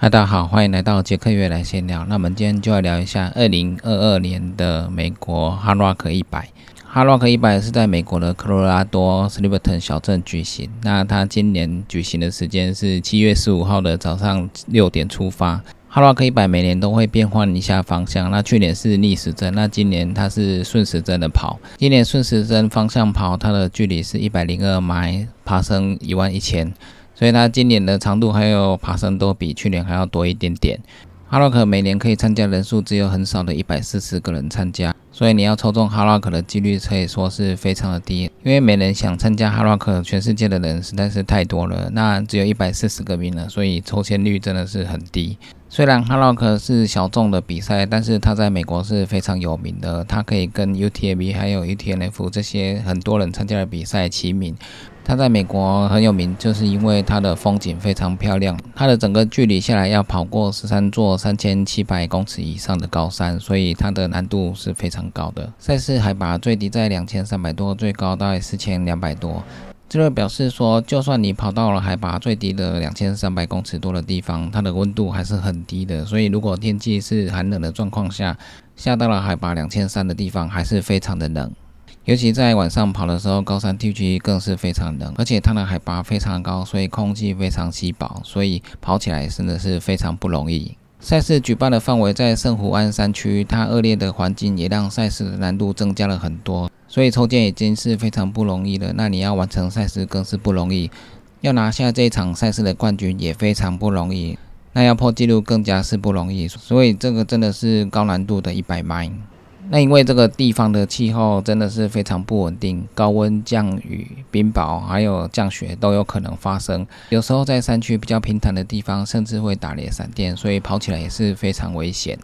嗨，大家好，欢迎来到杰克约来闲聊。那我们今天就来聊一下二零二二年的美国哈罗克一百。哈罗克一百是在美国的科罗拉多 s l i v e r t o n 小镇举行。那它今年举行的时间是七月十五号的早上六点出发。哈罗克一百每年都会变换一下方向。那去年是逆时针，那今年它是顺时针的跑。今年顺时针方向跑，它的距离是一百零二迈，爬升一万一千。所以它今年的长度还有爬升都比去年还要多一点点。哈洛克每年可以参加人数只有很少的一百四十个人参加，所以你要抽中哈洛克的几率可以说是非常的低，因为没人想参加哈洛克，全世界的人实在是太多了，那只有一百四十个名额，所以抽签率真的是很低。虽然哈洛克是小众的比赛，但是它在美国是非常有名的，它可以跟 UTMB 还有 UTNF 这些很多人参加的比赛齐名。它在美国很有名，就是因为它的风景非常漂亮。它的整个距离下来要跑过十三座三千七百公尺以上的高山，所以它的难度是非常高的。赛事海拔最低在两千三百多，最高大概四千两百多。这个表示说，就算你跑到了海拔最低的两千三百公尺多的地方，它的温度还是很低的。所以如果天气是寒冷的状况下，下到了海拔两千三的地方，还是非常的冷。尤其在晚上跑的时候，高山地区更是非常冷，而且它的海拔非常高，所以空气非常稀薄，所以跑起来真的是非常不容易。赛事举办的范围在圣湖湾山区，它恶劣的环境也让赛事的难度增加了很多，所以抽签已经是非常不容易了。那你要完成赛事更是不容易，要拿下这一场赛事的冠军也非常不容易，那要破纪录更加是不容易，所以这个真的是高难度的一百迈。那因为这个地方的气候真的是非常不稳定，高温、降雨、冰雹还有降雪都有可能发生。有时候在山区比较平坦的地方，甚至会打雷闪电，所以跑起来也是非常危险。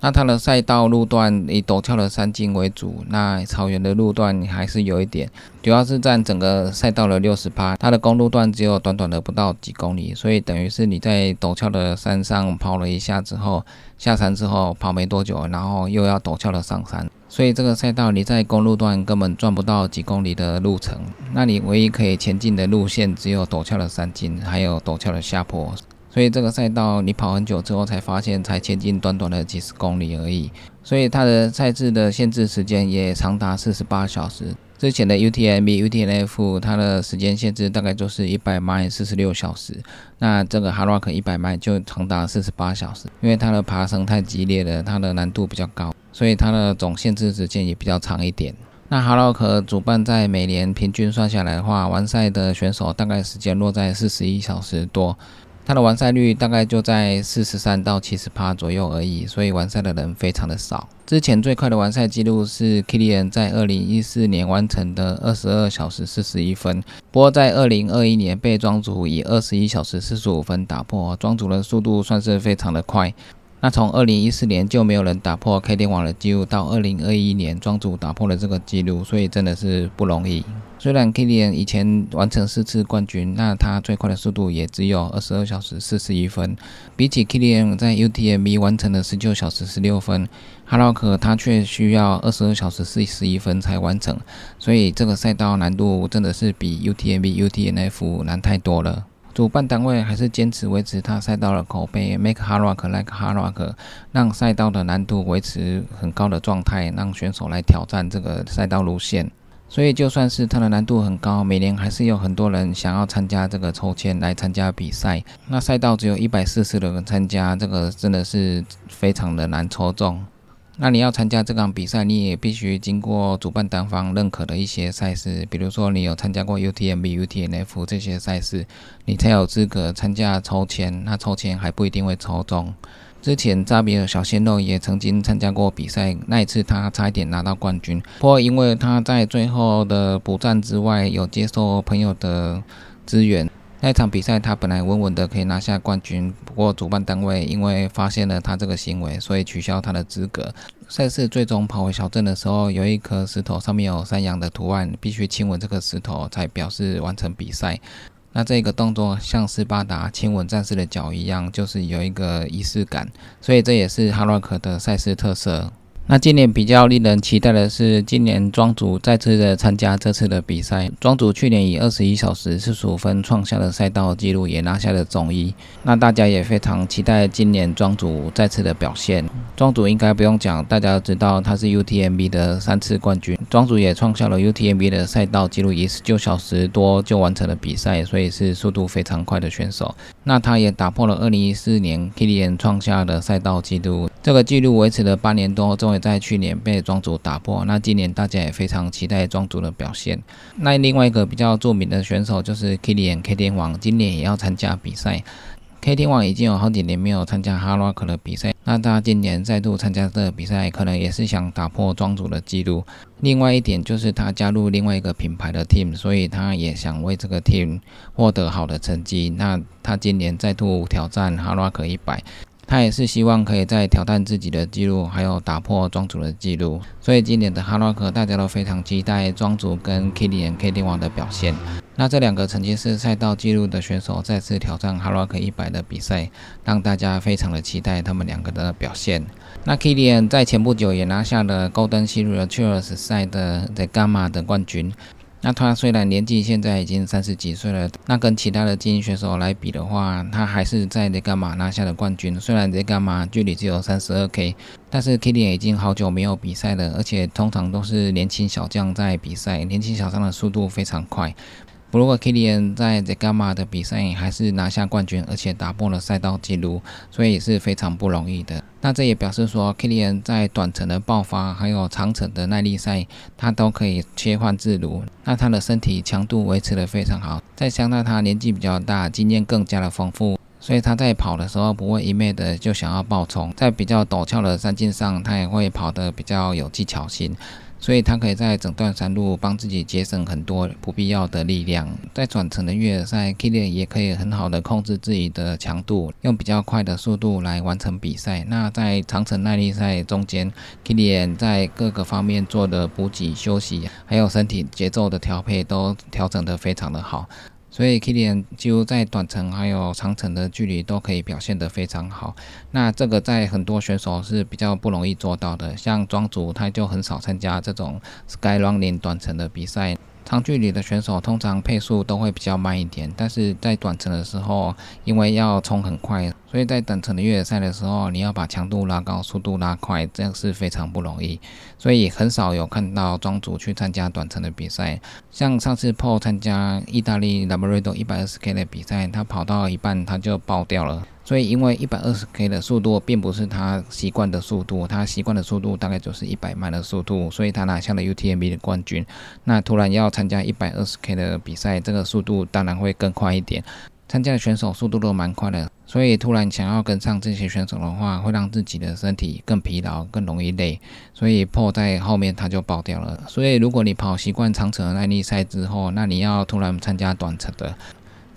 那它的赛道路段以陡峭的山径为主，那草原的路段还是有一点，主要是占整个赛道的六十趴。它的公路段只有短短的不到几公里，所以等于是你在陡峭的山上跑了一下之后，下山之后跑没多久，然后又要陡峭的上山，所以这个赛道你在公路段根本赚不到几公里的路程。那你唯一可以前进的路线只有陡峭的山径，还有陡峭的下坡。所以这个赛道你跑很久之后才发现，才前进短短的几十公里而已。所以它的赛制的限制时间也长达四十八小时。之前的 UTMB、UTNF，它的时间限制大概就是一百迈四十六小时，那这个 h a r o c k 一百迈就长达四十八小时。因为它的爬升太激烈了，它的难度比较高，所以它的总限制时间也比较长一点。那 h a r o c k 主办在每年平均算下来的话，完赛的选手大概时间落在四十一小时多。它的完赛率大概就在四十三到七十趴左右而已，所以完赛的人非常的少。之前最快的完赛记录是 Kilian 在二零一四年完成的二十二小时四十一分，不过在二零二一年被庄主以二十一小时四十五分打破，庄主的速度算是非常的快。那从二零一四年就没有人打破 K 点网的记录，到二零二一年庄主打破了这个记录，所以真的是不容易。虽然 k i l i a n 以前完成四次冠军，那他最快的速度也只有二十二小时四十一分，比起 k i l i a n 在 UTMB 完成的十九小时十六分，哈洛克他却需要二十二小时四十一分才完成，所以这个赛道难度真的是比 UTMB、UTMF 难太多了。主办单位还是坚持维持他赛道的口碑，Make h a r o c k like h a r o c k 让赛道的难度维持很高的状态，让选手来挑战这个赛道路线。所以就算是它的难度很高，每年还是有很多人想要参加这个抽签来参加比赛。那赛道只有一百四十人参加，这个真的是非常的难抽中。那你要参加这场比赛，你也必须经过主办单方认可的一些赛事，比如说你有参加过 UTMB、UTNF 这些赛事，你才有资格参加抽签。那抽签还不一定会抽中。之前扎比尔小鲜肉也曾经参加过比赛，那一次他差一点拿到冠军，不过因为他在最后的补战之外有接受朋友的支援，那场比赛他本来稳稳的可以拿下冠军，不过主办单位因为发现了他这个行为，所以取消他的资格。赛事最终跑回小镇的时候，有一颗石头上面有山羊的图案，必须亲吻这个石头才表示完成比赛。那这个动作像斯巴达亲吻战士的脚一样，就是有一个仪式感，所以这也是哈洛克的赛事特色。那今年比较令人期待的是，今年庄主再次的参加这次的比赛。庄主去年以二十一小时四十五分创下了赛道纪录，也拿下了总一。那大家也非常期待今年庄主再次的表现。庄主应该不用讲，大家都知道他是 UTMB 的三次冠军。庄主也创下了 UTMB 的赛道纪录，以十九小时多就完成了比赛，所以是速度非常快的选手。那他也打破了二零一四年 Kilian 创下的赛道纪录，这个纪录维持了八年多，终于在去年被庄主打破。那今年大家也非常期待庄主的表现。那另外一个比较著名的选手就是 Kilian K 天王，今年也要参加比赛。K 天王已经有好几年没有参加哈罗克的比赛，那他今年再度参加这个比赛，可能也是想打破庄主的记录。另外一点就是他加入另外一个品牌的 team，所以他也想为这个 team 获得好的成绩。那他今年再度挑战哈罗克一百。他也是希望可以再挑战自己的记录，还有打破庄主的记录。所以今年的哈洛克，大家都非常期待庄主跟 Kilian K 天王的表现。那这两个曾经是赛道纪录的选手再次挑战哈洛克一百的比赛，让大家非常的期待他们两个的表现。那 Kilian 在前不久也拿下了 Golden Series 赛的 The Gamma 的冠军。那他虽然年纪现在已经三十几岁了，那跟其他的精英选手来比的话，他还是在雷伽马拿下了冠军。虽然雷伽马距离只有三十二 K，但是 k i l i 已经好久没有比赛了，而且通常都是年轻小将在比赛，年轻小将的速度非常快。不过 Kilian 在 The Gamma 的比赛还是拿下冠军，而且打破了赛道纪录，所以也是非常不容易的。那这也表示说，Kilian 在短程的爆发，还有长程的耐力赛，他都可以切换自如。那他的身体强度维持的非常好，再加上他年纪比较大，经验更加的丰富，所以他在跑的时候不会一昧的就想要爆冲，在比较陡峭的山径上，他也会跑得比较有技巧性。所以他可以在整段山路帮自己节省很多不必要的力量。在转程的越野赛，Kilian 也可以很好的控制自己的强度，用比较快的速度来完成比赛。那在长城耐力赛中间，Kilian 在各个方面做的补给、休息，还有身体节奏的调配，都调整得非常的好。所以 Kilian 几乎在短程还有长程的距离都可以表现得非常好。那这个在很多选手是比较不容易做到的，像庄主他就很少参加这种 Sky Running 短程的比赛。长距离的选手通常配速都会比较慢一点，但是在短程的时候，因为要冲很快，所以在短程的越野赛的时候，你要把强度拉高，速度拉快，这样是非常不容易。所以很少有看到庄主去参加短程的比赛。像上次 Paul 参加意大利 Labredo 一百二十 K 的比赛，他跑到一半他就爆掉了。所以，因为一百二十 K 的速度并不是他习惯的速度，他习惯的速度大概就是一百迈的速度，所以他拿下了 UTMB 的冠军。那突然要参加一百二十 K 的比赛，这个速度当然会更快一点。参加的选手速度都蛮快的，所以突然想要跟上这些选手的话，会让自己的身体更疲劳，更容易累。所以破在后面他就爆掉了。所以如果你跑习惯长程耐力赛之后，那你要突然参加短程的，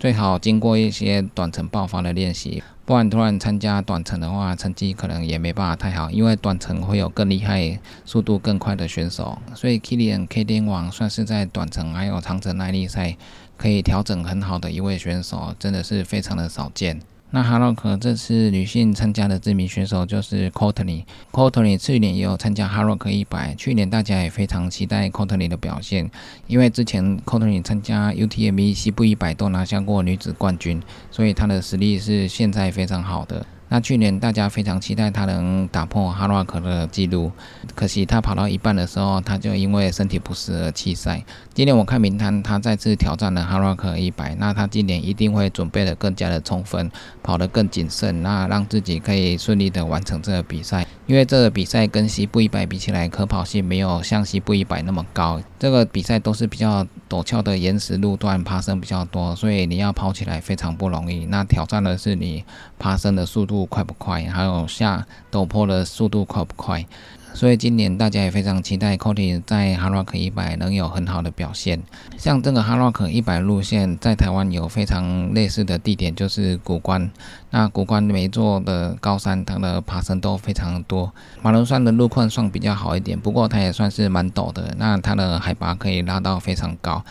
最好经过一些短程爆发的练习。不然突然参加短程的话，成绩可能也没办法太好，因为短程会有更厉害、速度更快的选手。所以 Kilian K 天王算是在短程还有长程耐力赛可以调整很好的一位选手，真的是非常的少见。那哈洛克这次女性参加的知名选手就是 Courtney。Courtney 去年也有参加哈洛克一百，去年大家也非常期待 Courtney 的表现，因为之前 Courtney 参加 UTMB 西部一百都拿下过女子冠军，所以她的实力是现在非常好的。那去年大家非常期待他能打破哈洛克的记录，可惜他跑到一半的时候，他就因为身体不适而弃赛。今年我看名单，他再次挑战了哈洛克一百，那他今年一定会准备的更加的充分，跑得更谨慎，那让自己可以顺利的完成这个比赛。因为这个比赛跟西部一百比起来，可跑性没有像西部一百那么高。这个比赛都是比较陡峭的岩石路段，爬升比较多，所以你要跑起来非常不容易。那挑战的是你爬升的速度快不快，还有下陡坡的速度快不快。所以今年大家也非常期待 Cody 在哈洛克一百能有很好的表现。像这个哈洛克一百路线，在台湾有非常类似的地点，就是古关。那古关每座的高山，它的爬升都非常多。马龙山的路况算比较好一点，不过它也算是蛮陡的。那它的海拔可以拉到非常高。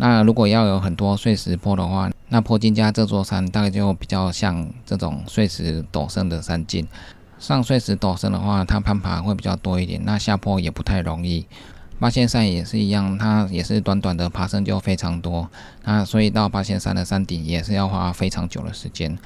那如果要有很多碎石坡的话，那坡金加这座山大概就比较像这种碎石陡升的山径。上碎石陡升的话，它攀爬会比较多一点，那下坡也不太容易。八仙山也是一样，它也是短短的爬升就非常多，那所以到八仙山的山顶也是要花非常久的时间。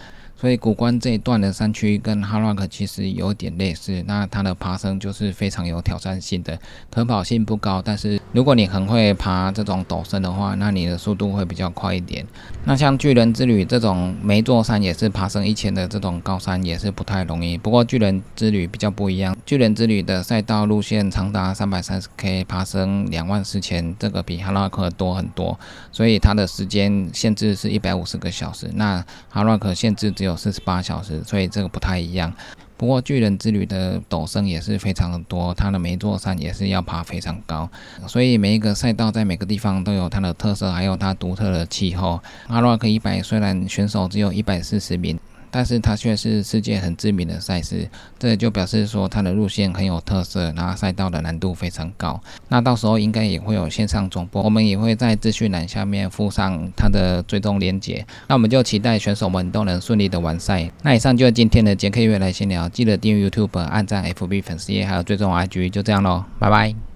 所以古关这一段的山区跟哈拉克其实有点类似，那它的爬升就是非常有挑战性的，可跑性不高，但是如果你很会爬这种陡升的话，那你的速度会比较快一点。那像巨人之旅这种每座山也是爬升一千的这种高山也是不太容易。不过巨人之旅比较不一样，巨人之旅的赛道路线长达三百三十 K，爬升两万四千，这个比哈拉克多很多，所以它的时间限制是一百五十个小时，那哈拉克限制只有。四十八小时，所以这个不太一样。不过巨人之旅的陡升也是非常的多，它的每座山也是要爬非常高，所以每一个赛道在每个地方都有它的特色，还有它独特的气候。阿洛克一百虽然选手只有一百四十名。但是它却是世界很知名的赛事，这就表示说它的路线很有特色，然后赛道的难度非常高。那到时候应该也会有线上总播，我们也会在资讯栏下面附上它的追踪连结。那我们就期待选手们都能顺利的完赛。那以上就是今天的杰克月来闲聊，记得订阅 YouTube、按赞 FB 粉丝页，还有追踪 IG，就这样喽，拜拜。